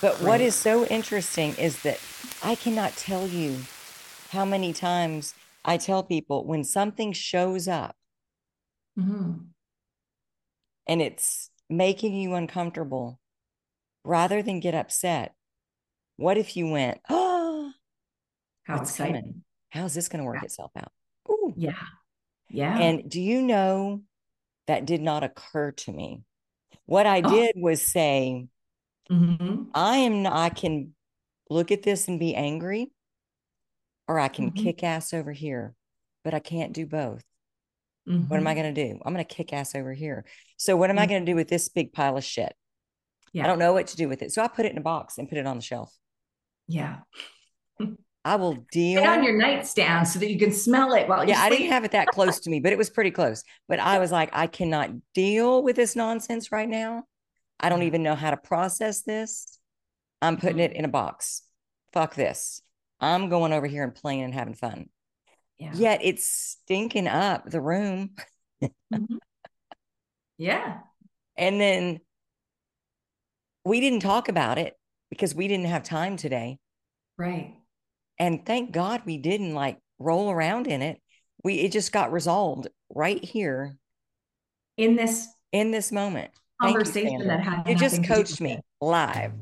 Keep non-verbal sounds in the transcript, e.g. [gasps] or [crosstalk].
But what is so interesting is that I cannot tell you how many times I tell people when something shows up Mhm. and it's making you uncomfortable, rather than get upset, what if you went, oh, [gasps] How exciting. coming? how's this going to work Yeah. itself out? Ooh. Yeah. Yeah. And do you know that did not occur to me? What I Oh. did was say, Mhm. I am I can look at this and be angry, or I can Mhm. kick ass over here, but I can't do both. What am I Mhm. going to do? I'm going to kick ass over here. So, what am I Mhm. going to do with this big pile of shit? Yeah. I don't know what to do with it. So, I put it in a box and put it on the shelf. Yeah. I will [laughs] deal. Get on your nightstand so that you can smell it while you yeah, I didn't have it that close to me, but it was pretty close. But I was like, I cannot deal with this nonsense right now. I don't even know how to process this. I'm putting it Mhm. in a box. Fuck this. I'm going over here and playing and having fun. Yeah. Yet it's stinking up the room. Mhm. Yeah. And then we didn't talk about it because we didn't have time today. Right. And thank God we didn't like roll around in it. We it just got resolved right here In this in this moment. Thank you, conversation that had you just nothing to do coached me live.